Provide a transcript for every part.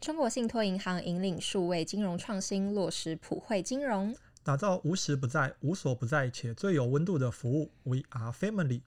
中国信托银行引领数位金融创新，落实普惠金融，打造无时不在、无所不在且最有温度的服务。We are family。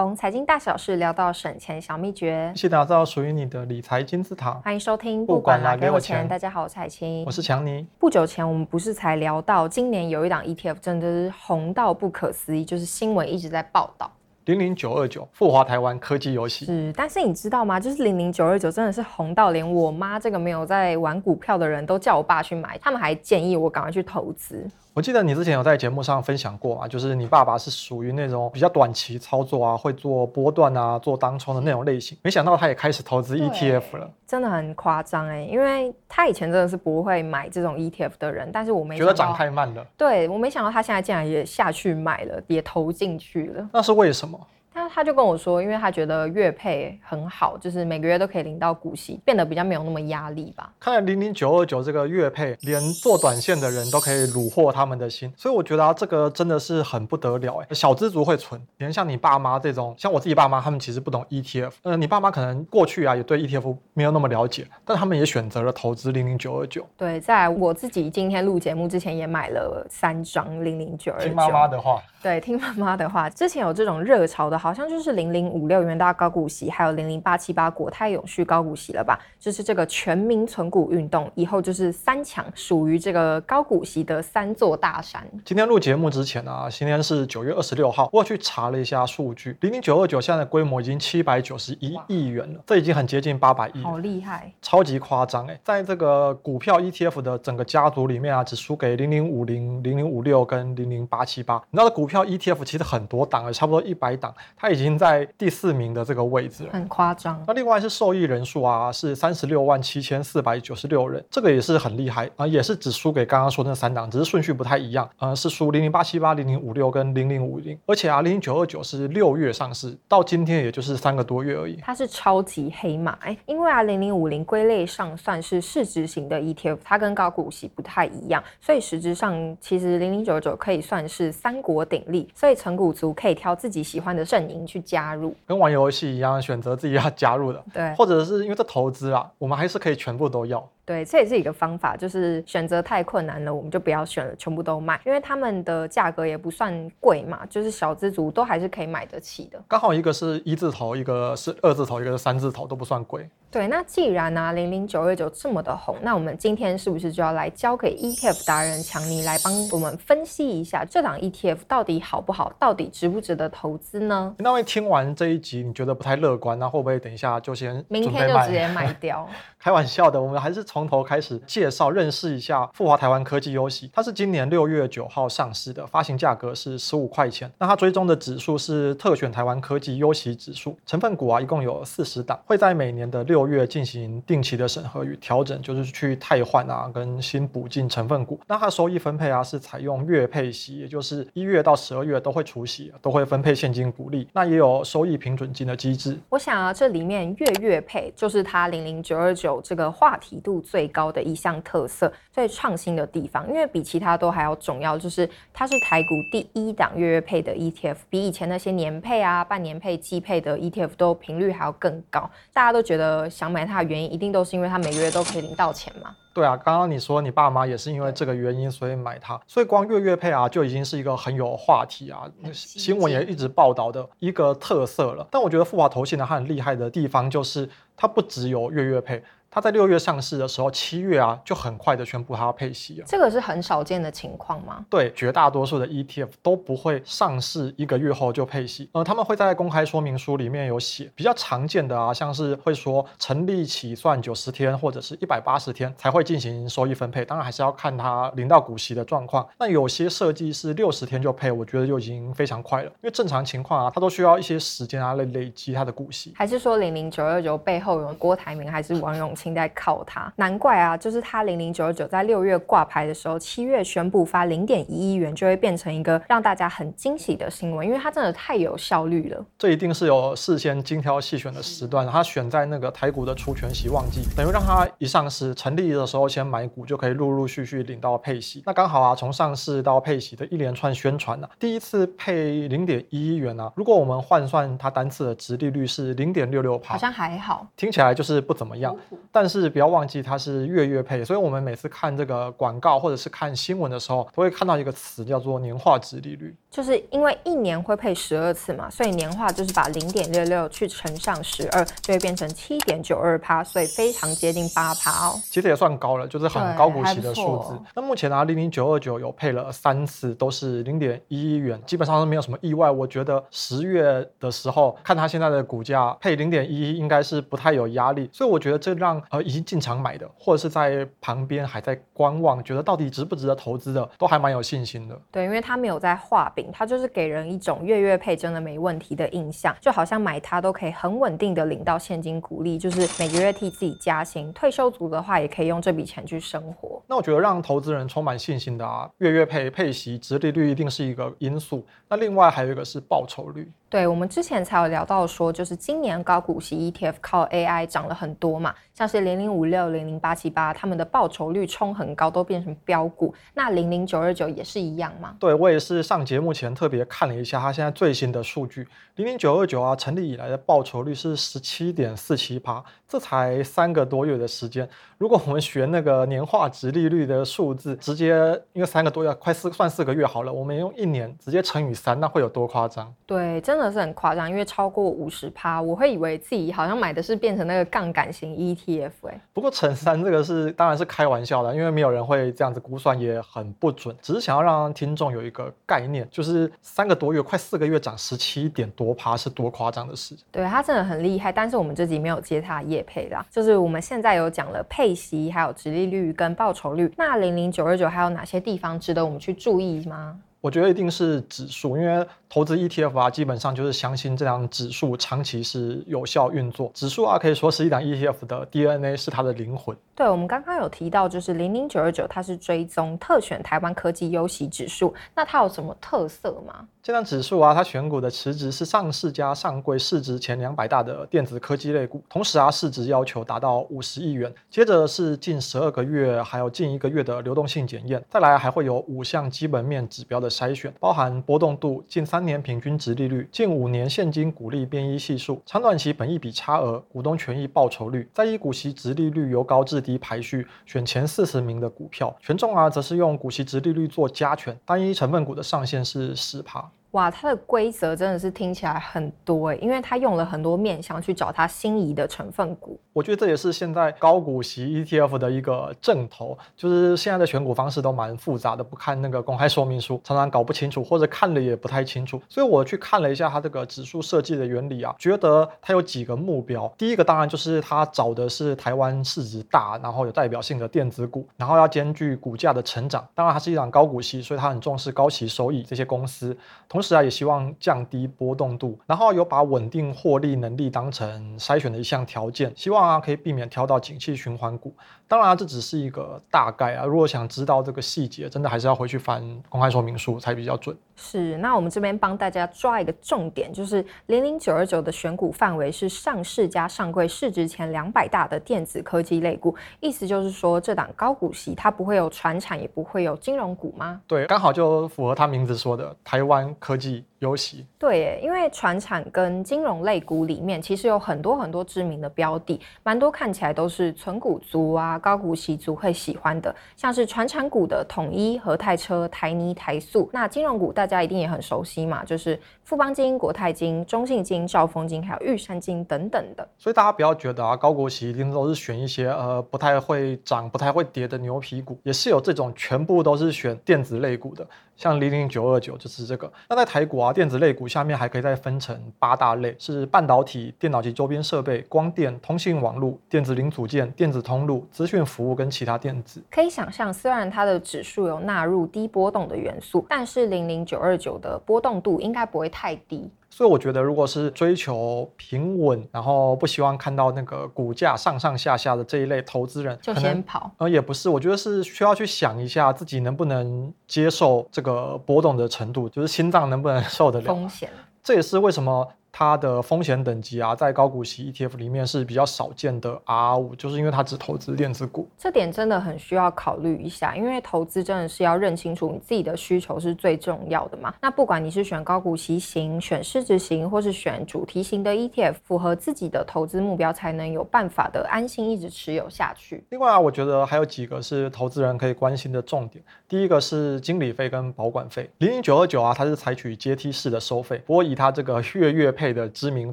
从财经大小事聊到省钱小秘诀，一起打造属于你的理财金字塔。欢迎收听，不管啦，给我钱。大家好，我是海晴，我是强尼。不久前我们不是才聊到，今年有一档 ETF 真的是红到不可思议，就是新闻一直在报道。零零九二九富华台湾科技游戏是，但是你知道吗？就是零零九二九真的是红到连我妈这个没有在玩股票的人都叫我爸去买，他们还建议我赶快去投资。我记得你之前有在节目上分享过啊，就是你爸爸是属于那种比较短期操作啊，会做波段啊，做当冲的那种类型。没想到他也开始投资 ETF 了，真的很夸张哎！因为他以前真的是不会买这种 ETF 的人，但是我没觉得涨太慢了。对，我没想到他现在竟然也下去买了，也投进去了。那是为什么？他他就跟我说，因为他觉得月配很好，就是每个月都可以领到股息，变得比较没有那么压力吧。看来零零九二九这个月配，连做短线的人都可以虏获他们的心，所以我觉得啊这个真的是很不得了哎。小资族会存，连像你爸妈这种，像我自己爸妈，他们其实不懂 ETF。呃，你爸妈可能过去啊也对 ETF 没有那么了解，但他们也选择了投资零零九二九。对，在我自己今天录节目之前也买了三张零零九二九。听妈妈的话。对，听妈妈的话。之前有这种热潮的，好像就是零零五六元大高股息，还有零零八七八国泰永续高股息了吧？就是这个全民存股运动，以后就是三强，属于这个高股息的三座大山。今天录节目之前啊，今天是九月二十六号，我去查了一下数据，零零九二九现在的规模已经七百九十一亿元了，这已经很接近八百亿，好厉害，超级夸张哎！在这个股票 ETF 的整个家族里面啊，只输给零零五零、零零五六跟零零八七八。你知道股票 ETF 其实很多档了，差不多一百档，它已经在第四名的这个位置了，很夸张。那另外是受益人数啊，是三十六万七千四百九十六人，这个也是很厉害啊，也是只输给刚刚说那三档，只是顺序不太一样，呃，是输零零八七八、零零五六跟零零五零，而且啊，零零九二九是六月上市，到今天也就是三个多月而已。它是超级黑马哎，因为啊，零零五零归类上算是市值型的 ETF，它跟高股息不太一样，所以实质上其实零零九二九可以算是三国鼎立。所以成股族可以挑自己喜欢的阵营去加入，跟玩游戏一样，选择自己要加入的。对，或者是因为这投资啊，我们还是可以全部都要。对，这也是一个方法，就是选择太困难了，我们就不要选了，全部都卖，因为他们的价格也不算贵嘛，就是小资族都还是可以买得起的。刚好一个是一字头，一个是二字头，一个是三字头，都不算贵。对，那既然呢、啊，零零九二九这么的红，那我们今天是不是就要来交给 ETF 达人强尼来帮我们分析一下这档 ETF 到底好不好，到底值不值得投资呢？那位听完这一集，你觉得不太乐观，那会不会等一下就先明天就直接卖掉？开玩笑的，我们还是从从头开始介绍认识一下富华台湾科技优息。它是今年六月九号上市的，发行价格是十五块钱。那它追踪的指数是特选台湾科技优息指数，成分股啊一共有四十档，会在每年的六。六月进行定期的审核与调整，就是去汰换啊，跟新补进成分股。那它收益分配啊，是采用月配息，也就是一月到十二月都会除息，都会分配现金股利。那也有收益平准金的机制。我想啊，这里面月月配就是它零零九二九这个话题度最高的一项特色，最创新的地方，因为比其他都还要重要，就是它是台股第一档月月配的 ETF，比以前那些年配啊、半年配、季配的 ETF 都频率还要更高。大家都觉得。想买它的原因，一定都是因为它每个月都可以领到钱嘛？对啊，刚刚你说你爸妈也是因为这个原因，所以买它，所以光月月配啊，就已经是一个很有话题啊，新闻也一直报道的一个特色了。但我觉得富华投信呢，它很厉害的地方就是它不只有月月配。它在六月上市的时候，七月啊就很快的宣布它要配息了。这个是很少见的情况吗？对，绝大多数的 ETF 都不会上市一个月后就配息。呃，他们会在公开说明书里面有写，比较常见的啊，像是会说成立起算九十天或者是一百八十天才会进行收益分配，当然还是要看它领到股息的状况。那有些设计是六十天就配，我觉得就已经非常快了，因为正常情况啊，它都需要一些时间啊来累积它的股息。还是说零零九二九背后有郭台铭还是王永情在靠它。难怪啊，就是它零零九二九在六月挂牌的时候，七月宣布发零点一亿元，就会变成一个让大家很惊喜的新闻，因为它真的太有效率了。这一定是有事先精挑细选的时段，它选在那个台股的除权息旺季，等于让它一上市成立的时候先买股，就可以陆陆续续领到配息。那刚好啊，从上市到配息的一连串宣传呢、啊，第一次配零点一亿元啊，如果我们换算它单次的值利率是零点六六趴，好像还好，听起来就是不怎么样。但是不要忘记它是月月配，所以我们每次看这个广告或者是看新闻的时候，都会看到一个词叫做年化值利率，就是因为一年会配十二次嘛，所以年化就是把零点六六去乘上十二，就会变成七点九二趴，所以非常接近八趴哦。其实也算高了，就是很高股息的数字。那目前呢、啊，零零九二九有配了三次，都是零点一一元，基本上是没有什么意外。我觉得十月的时候看它现在的股价配零点一，应该是不太有压力，所以我觉得这让呃已经进场买的，或者是在旁边还在观望，觉得到底值不值得投资的，都还蛮有信心的。对，因为他没有在画饼，他就是给人一种月月配真的没问题的印象，就好像买它都可以很稳定的领到现金股利，就是每个月替自己加薪。退休族的话，也可以用这笔钱去生活。那我觉得让投资人充满信心的啊，月月配配息，殖利率一定是一个因素。那另外还有一个是报酬率。对，我们之前才有聊到说，就是今年高股息 ETF 靠 AI 涨了很多嘛，像是零零五六、零零八七八，他们的报酬率冲很高，都变成标股。那零零九二九也是一样吗？对，我也是上节目前特别看了一下，它现在最新的数据，零零九二九啊，成立以来的报酬率是十七点四七趴，这才三个多月的时间。如果我们学那个年化值利率的数字，直接因为三个多月快四算四个月好了，我们用一年直接乘以三，那会有多夸张？对，真。的是很夸张，因为超过五十趴，我会以为自己好像买的是变成那个杠杆型 ETF 哎、欸。不过乘三这个是当然是开玩笑的，因为没有人会这样子估算，也很不准。只是想要让听众有一个概念，就是三个多月，快四个月涨十七点多趴是多夸张的事。对，它真的很厉害，但是我们这集没有接他业配啦。就是我们现在有讲了配利息，还有殖利率跟报酬率。那零零九二九还有哪些地方值得我们去注意吗？我觉得一定是指数，因为投资 ETF 啊，基本上就是相信这档指数长期是有效运作。指数啊，可以说是一档 ETF 的 DNA，是它的灵魂。对，我们刚刚有提到，就是零零九二九，它是追踪特选台湾科技优息指数，那它有什么特色吗？这档指数啊，它选股的池值是上市加上柜市值前两百大的电子科技类股，同时啊，市值要求达到五十亿元。接着是近十二个月，还有近一个月的流动性检验，再来还会有五项基本面指标的筛选，包含波动度、近三三年平均值利率、近五年现金股利变异系数、长短期本益比差额、股东权益报酬率，再以股息值利率由高至低。排序选前四十名的股票，权重啊，则是用股息值利率做加权，单一成分股的上限是十趴。哇，它的规则真的是听起来很多诶，因为它用了很多面向去找它心仪的成分股。我觉得这也是现在高股息 ETF 的一个正头，就是现在的选股方式都蛮复杂的，不看那个公开说明书，常常搞不清楚，或者看了也不太清楚。所以我去看了一下它这个指数设计的原理啊，觉得它有几个目标。第一个当然就是它找的是台湾市值大，然后有代表性的电子股，然后要兼具股价的成长。当然它是一档高股息，所以它很重视高息收益这些公司。时啊，也希望降低波动度，然后有把稳定获利能力当成筛选的一项条件，希望啊可以避免挑到景气循环股。当然啊，这只是一个大概啊，如果想知道这个细节，真的还是要回去翻公开说明书才比较准。是，那我们这边帮大家抓一个重点，就是零零九二九的选股范围是上市加上柜市值前两百大的电子科技类股，意思就是说这档高股息它不会有传产，也不会有金融股吗？对，刚好就符合他名字说的台湾科技。优息对耶，因为传产跟金融类股里面其实有很多很多知名的标的，蛮多看起来都是存股族啊、高股息族会喜欢的，像是传产股的统一、和泰车、台泥、台塑。那金融股大家一定也很熟悉嘛，就是富邦金、国泰金、中信金、兆丰金，还有玉山金等等的。所以大家不要觉得啊，高股息一定都是选一些呃不太会涨、不太会跌的牛皮股，也是有这种全部都是选电子类股的。像零零九二九就是这个。那在台股啊，电子类股下面还可以再分成八大类，是半导体、电脑及周边设备、光电、通信网络、电子零组件、电子通路、资讯服务跟其他电子。可以想象，虽然它的指数有纳入低波动的元素，但是零零九二九的波动度应该不会太低。所以我觉得，如果是追求平稳，然后不希望看到那个股价上上下下的这一类投资人，就先跑。呃，也不是，我觉得是需要去想一下自己能不能接受这个波动的程度，就是心脏能不能受得了风险。这也是为什么。它的风险等级啊，在高股息 ETF 里面是比较少见的 RR5，就是因为它只投资电子股。这点真的很需要考虑一下，因为投资真的是要认清楚你自己的需求是最重要的嘛。那不管你是选高股息型、选市值型，或是选主题型的 ETF，符合自己的投资目标，才能有办法的安心一直持有下去。另外啊，我觉得还有几个是投资人可以关心的重点。第一个是经理费跟保管费，零零九二九啊，它是采取阶梯式的收费，不过以它这个月月配的知名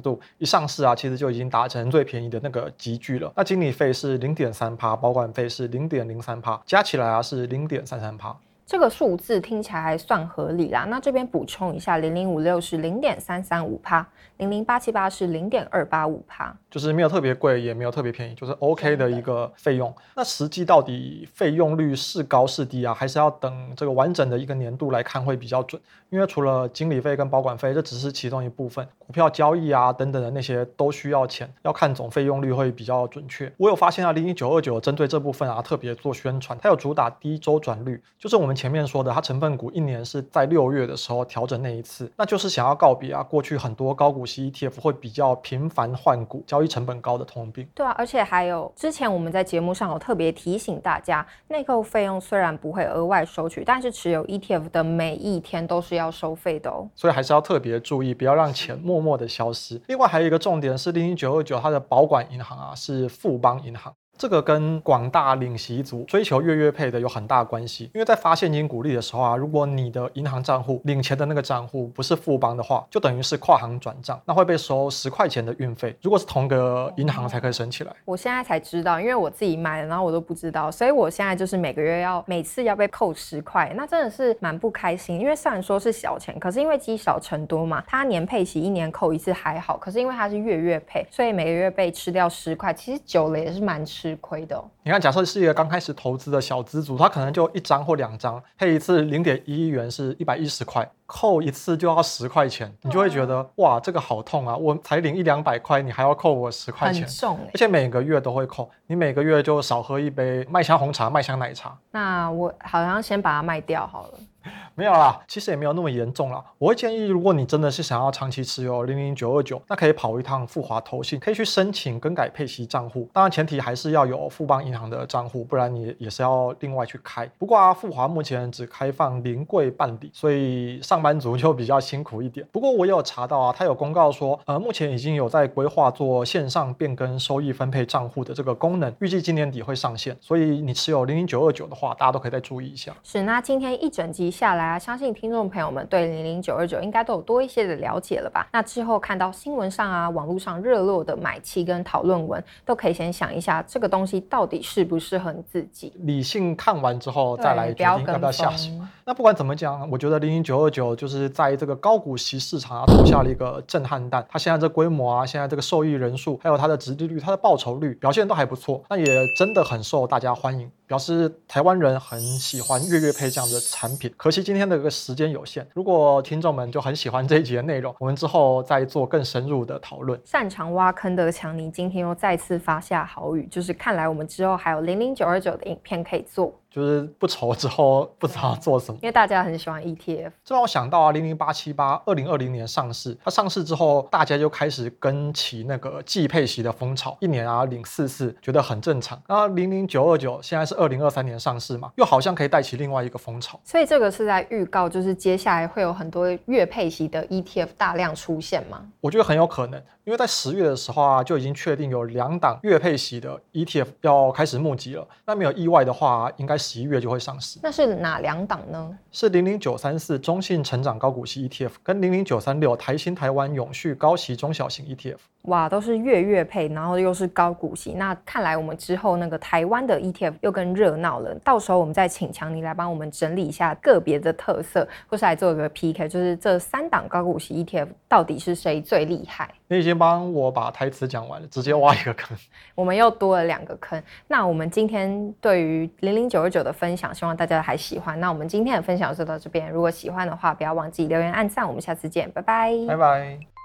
度，一上市啊，其实就已经达成最便宜的那个集聚了。那经理费是零点三趴，保管费是零点零三趴，加起来啊是零点三三趴。这个数字听起来还算合理啦。那这边补充一下，零零五六是零点三三五趴，零零八七八是零点二八五帕，就是没有特别贵，也没有特别便宜，就是 OK 的一个费用。那实际到底费用率是高是低啊？还是要等这个完整的一个年度来看会比较准。因为除了经理费跟保管费，这只是其中一部分，股票交易啊等等的那些都需要钱，要看总费用率会比较准确。我有发现啊，零零九二九针对这部分啊特别做宣传，它有主打低周转率，就是我们。前面说的，它成分股一年是在六月的时候调整那一次，那就是想要告别啊过去很多高股息 ETF 会比较频繁换股、交易成本高的通病。对啊，而且还有之前我们在节目上有特别提醒大家，内购费用虽然不会额外收取，但是持有 ETF 的每一天都是要收费的哦。所以还是要特别注意，不要让钱默默的消失。另外还有一个重点是，零零九二九它的保管银行啊是富邦银行。这个跟广大领息族追求月月配的有很大关系，因为在发现金股利的时候啊，如果你的银行账户领钱的那个账户不是富邦的话，就等于是跨行转账，那会被收十块钱的运费。如果是同个银行才可以省起来。我现在才知道，因为我自己买了，然后我都不知道，所以我现在就是每个月要每次要被扣十块，那真的是蛮不开心。因为虽然说是小钱，可是因为积少成多嘛，它年配息一年扣一次还好，可是因为它是月月配，所以每个月被吃掉十块，其实久了也是蛮吃。吃亏的。你看，假设是一个刚开始投资的小资族，他可能就一张或两张，配一次零点一亿元是一百一十块，扣一次就要十块钱，你就会觉得哇，这个好痛啊！我才领一两百块，你还要扣我十块钱，很重，而且每个月都会扣，你每个月就少喝一杯麦香红茶、麦香奶茶。那我好像先把它卖掉好了。没有啦，其实也没有那么严重啦。我会建议，如果你真的是想要长期持有零零九二九，那可以跑一趟富华投信，可以去申请更改配息账户。当然，前提还是要有富邦银行的账户，不然你也是要另外去开。不过啊，富华目前只开放临柜办理，所以上班族就比较辛苦一点。不过我也有查到啊，他有公告说，呃，目前已经有在规划做线上变更收益分配账户的这个功能，预计今年底会上线。所以你持有零零九二九的话，大家都可以再注意一下。是，那今天一整集下来啊。相信听众朋友们对零零九二九应该都有多一些的了解了吧？那之后看到新闻上啊，网络上热络的买气跟讨论文，都可以先想一下这个东西到底适不适合你自己。理性看完之后再来决定要不要下手。那不管怎么讲，我觉得零零九二九就是在这个高股息市场啊投下了一个震撼弹。它现在这规模啊，现在这个受益人数，还有它的殖利率、它的报酬率表现都还不错，那也真的很受大家欢迎。表示台湾人很喜欢月月配这样的产品，可惜今天的一个时间有限。如果听众们就很喜欢这一集的内容，我们之后再做更深入的讨论。擅长挖坑的强尼今天又再次发下好语，就是看来我们之后还有零零九二九的影片可以做。就是不愁之后不知道做什么，因为大家很喜欢 ETF。这让我想到啊，零零八七八二零二零年上市，它上市之后，大家就开始跟起那个季配息的风潮，一年啊领四次，觉得很正常。然后零零九二九现在是二零二三年上市嘛，又好像可以带起另外一个风潮。所以这个是在预告，就是接下来会有很多月配息的 ETF 大量出现吗？我觉得很有可能。因为在十月的时候啊，就已经确定有两档月配息的 ETF 要开始募集了。那没有意外的话，应该十一月就会上市。那是哪两档呢？是零零九三四中信成长高股息 ETF 跟零零九三六台新台湾永续高息中小型 ETF。哇，都是月月配，然后又是高股息。那看来我们之后那个台湾的 ETF 又更热闹了。到时候我们再请强尼来帮我们整理一下个别的特色，或是来做一个 PK，就是这三档高股息 ETF 到底是谁最厉害？你已经帮我把台词讲完了，直接挖一个坑。我们又多了两个坑。那我们今天对于零零九二九的分享，希望大家还喜欢。那我们今天的分享就到这边，如果喜欢的话，不要忘记留言、按赞。我们下次见，拜拜，拜拜。